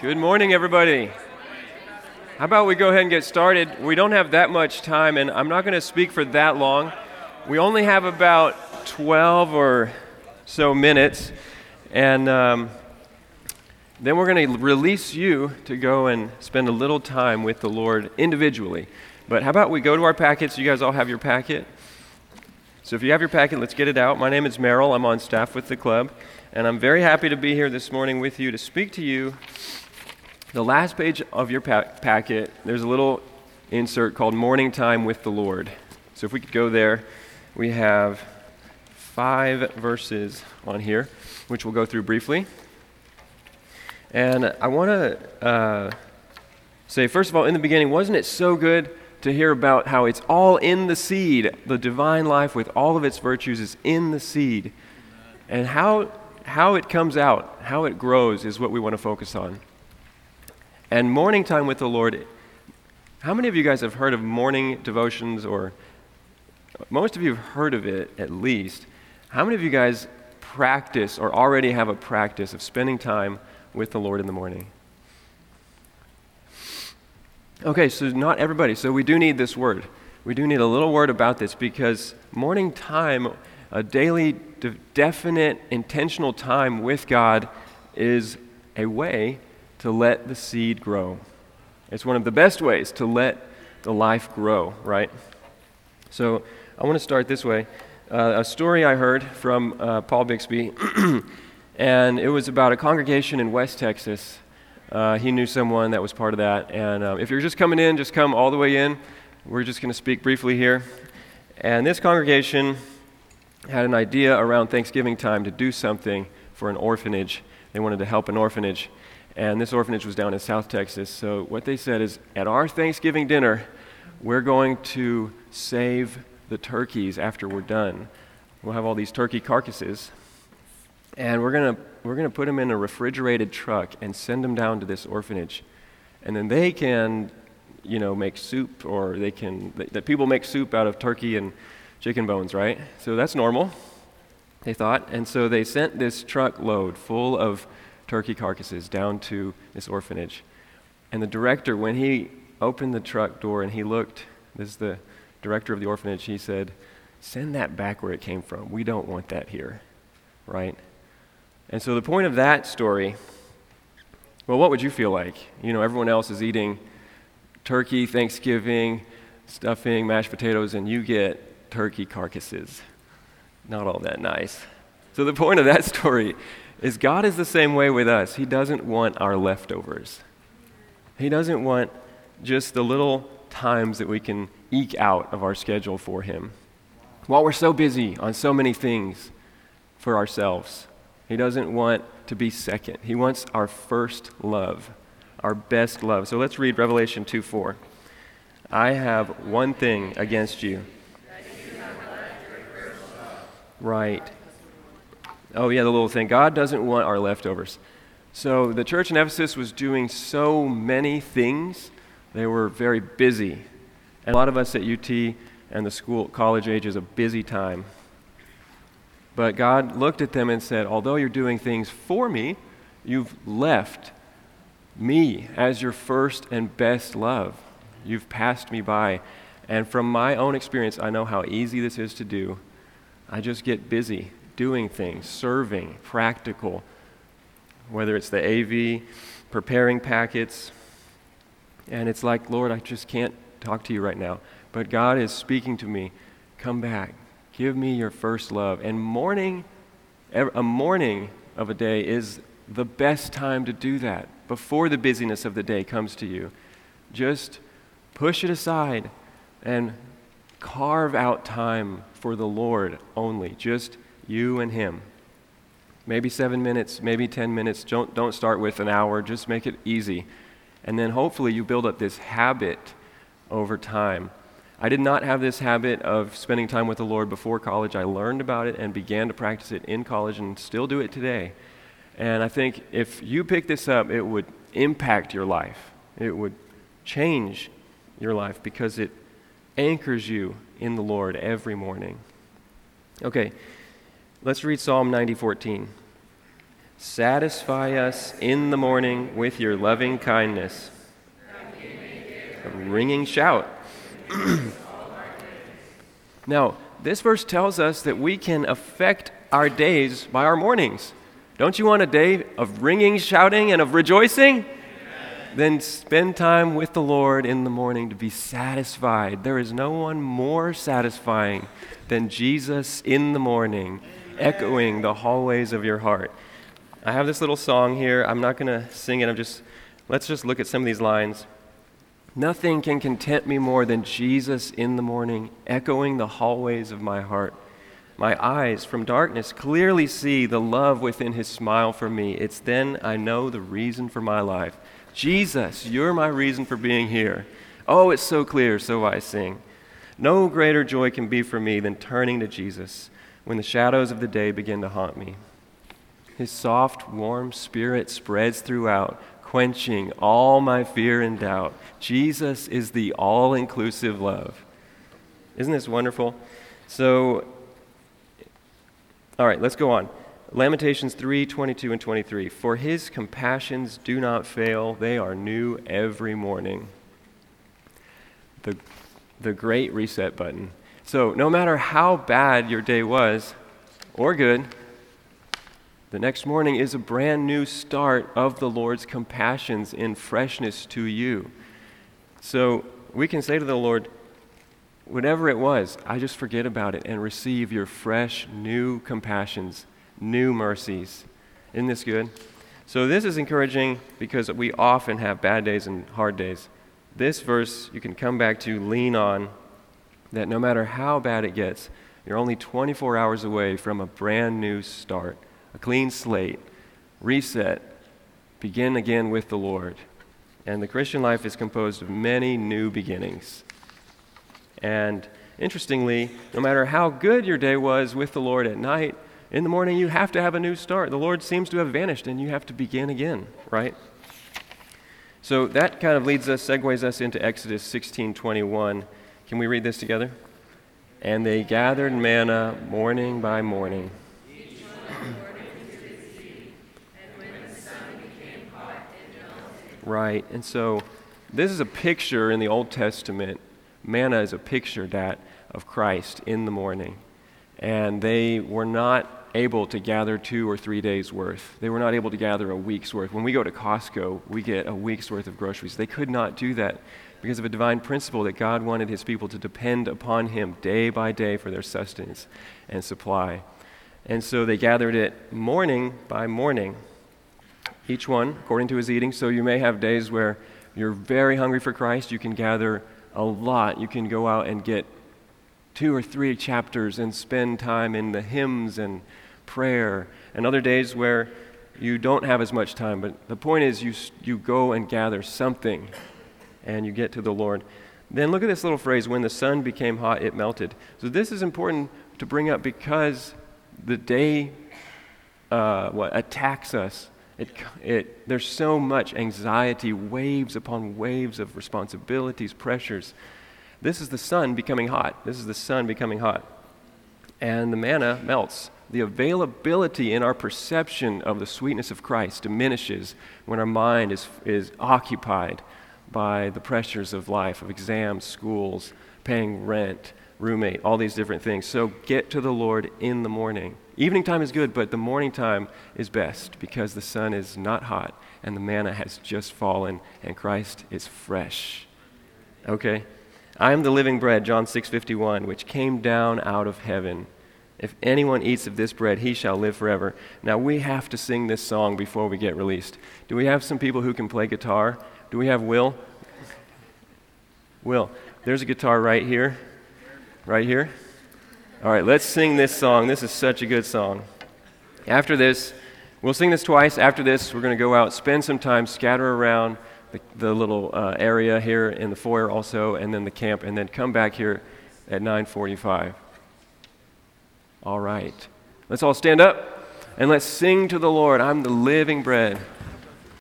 Good morning, everybody. How about we go ahead and get started? We don't have that much time, and I'm not going to speak for that long. We only have about 12 or so minutes, and um, then we're going to release you to go and spend a little time with the Lord individually. But how about we go to our packets? You guys all have your packet? So if you have your packet, let's get it out. My name is Merrill. I'm on staff with the club, and I'm very happy to be here this morning with you to speak to you the last page of your pa- packet, there's a little insert called Morning Time with the Lord. So if we could go there, we have five verses on here, which we'll go through briefly. And I want to uh, say, first of all, in the beginning, wasn't it so good to hear about how it's all in the seed? The divine life with all of its virtues is in the seed. And how, how it comes out, how it grows, is what we want to focus on. And morning time with the Lord, how many of you guys have heard of morning devotions, or most of you have heard of it at least? How many of you guys practice or already have a practice of spending time with the Lord in the morning? Okay, so not everybody. So we do need this word. We do need a little word about this because morning time, a daily, de- definite, intentional time with God, is a way to let the seed grow. It's one of the best ways to let the life grow, right? So I want to start this way. Uh, a story I heard from uh, Paul Bixby, and it was about a congregation in West Texas. Uh, he knew someone that was part of that. And um, if you're just coming in, just come all the way in. We're just going to speak briefly here. And this congregation had an idea around Thanksgiving time to do something for an orphanage. They wanted to help an orphanage and this orphanage was down in South Texas. So, what they said is at our Thanksgiving dinner, we're going to save the turkeys after we're done. We'll have all these turkey carcasses, and we're going to we're going to put them in a refrigerated truck and send them down to this orphanage. And then they can, you know, make soup, or they can, that people make soup out of turkey and chicken bones, right? So that's normal, they thought. And so they sent this truckload full of turkey carcasses down to this orphanage. And the director, when he opened the truck door and he looked, this is the director of the orphanage, he said, Send that back where it came from. We don't want that here. Right? And so the point of that story, well, what would you feel like? You know, everyone else is eating turkey, Thanksgiving, stuffing, mashed potatoes, and you get turkey carcasses. Not all that nice. So the point of that story is God is the same way with us. He doesn't want our leftovers. He doesn't want just the little times that we can eke out of our schedule for Him. While we're so busy on so many things for ourselves, He doesn't want to be second. He wants our first love, our best love. So let's read Revelation 2 4. I have one thing against you. Right. Oh, yeah, the little thing. God doesn't want our leftovers. So the church in Ephesus was doing so many things, they were very busy. And a lot of us at UT and the school, college age is a busy time. But God looked at them and said, Although you're doing things for me, you've left me as your first and best love. You've passed me by. And from my own experience, I know how easy this is to do. I just get busy doing things, serving, practical, whether it's the AV, preparing packets. And it's like, Lord, I just can't talk to you right now. But God is speaking to me. Come back. Give me your first love. And morning, a morning of a day is the best time to do that before the busyness of the day comes to you. Just push it aside and carve out time for the Lord only. Just you and Him. Maybe seven minutes, maybe 10 minutes. Don't, don't start with an hour, just make it easy. And then hopefully you build up this habit over time. I did not have this habit of spending time with the Lord before college. I learned about it and began to practice it in college and still do it today. And I think if you pick this up, it would impact your life. It would change your life because it anchors you in the Lord every morning. Okay, Let's read Psalm 90:14. Satisfy us in the morning with your loving kindness. A ringing shout. now, this verse tells us that we can affect our days by our mornings. Don't you want a day of ringing, shouting, and of rejoicing? Then spend time with the Lord in the morning to be satisfied. There is no one more satisfying than Jesus in the morning, echoing the hallways of your heart. I have this little song here. I'm not going to sing it. I'm just, let's just look at some of these lines. Nothing can content me more than Jesus in the morning, echoing the hallways of my heart. My eyes from darkness clearly see the love within his smile for me. It's then I know the reason for my life. Jesus, you're my reason for being here. Oh, it's so clear, so I sing. No greater joy can be for me than turning to Jesus when the shadows of the day begin to haunt me. His soft, warm spirit spreads throughout, quenching all my fear and doubt. Jesus is the all inclusive love. Isn't this wonderful? So, all right, let's go on. Lamentations 3 22 and 23. For his compassions do not fail, they are new every morning. The, the great reset button. So, no matter how bad your day was, or good, the next morning is a brand new start of the Lord's compassions in freshness to you. So, we can say to the Lord, whatever it was, I just forget about it and receive your fresh, new compassions new mercies. Isn't this good? So, this is encouraging because we often have bad days and hard days. This verse you can come back to, lean on, that no matter how bad it gets, you're only 24 hours away from a brand new start, a clean slate, reset, begin again with the Lord. And the Christian life is composed of many new beginnings. And interestingly, no matter how good your day was with the Lord at night, in the morning you have to have a new start. The Lord seems to have vanished and you have to begin again, right? So that kind of leads us, segues us into Exodus 16:21. Can we read this together? And they gathered manna morning by morning. Right. And so this is a picture in the Old Testament. Manna is a picture that of Christ in the morning. And they were not able to gather two or three days' worth. They were not able to gather a week's worth. When we go to Costco, we get a week's worth of groceries. They could not do that because of a divine principle that God wanted his people to depend upon him day by day for their sustenance and supply. And so they gathered it morning by morning, each one according to his eating. So you may have days where you're very hungry for Christ. You can gather a lot. You can go out and get two or three chapters and spend time in the hymns and prayer, and other days where you don't have as much time. But the point is, you, you go and gather something and you get to the Lord. Then look at this little phrase when the sun became hot, it melted. So this is important to bring up because the day uh, what attacks us. It, it, there's so much anxiety, waves upon waves of responsibilities, pressures. This is the sun becoming hot. This is the sun becoming hot. And the manna melts. The availability in our perception of the sweetness of Christ diminishes when our mind is, is occupied by the pressures of life, of exams, schools, paying rent, roommate, all these different things. So get to the Lord in the morning. Evening time is good, but the morning time is best because the sun is not hot and the manna has just fallen and Christ is fresh. Okay? I am the living bread, John 6:51, which came down out of heaven. If anyone eats of this bread, he shall live forever. Now we have to sing this song before we get released. Do we have some people who can play guitar? Do we have Will? Will, there's a guitar right here. Right here. All right, let's sing this song. This is such a good song. After this, we'll sing this twice. After this, we're going to go out, spend some time, scatter around the, the little uh, area here in the foyer also, and then the camp, and then come back here at 9:45. All right. Let's all stand up and let's sing to the Lord. I'm the living bread.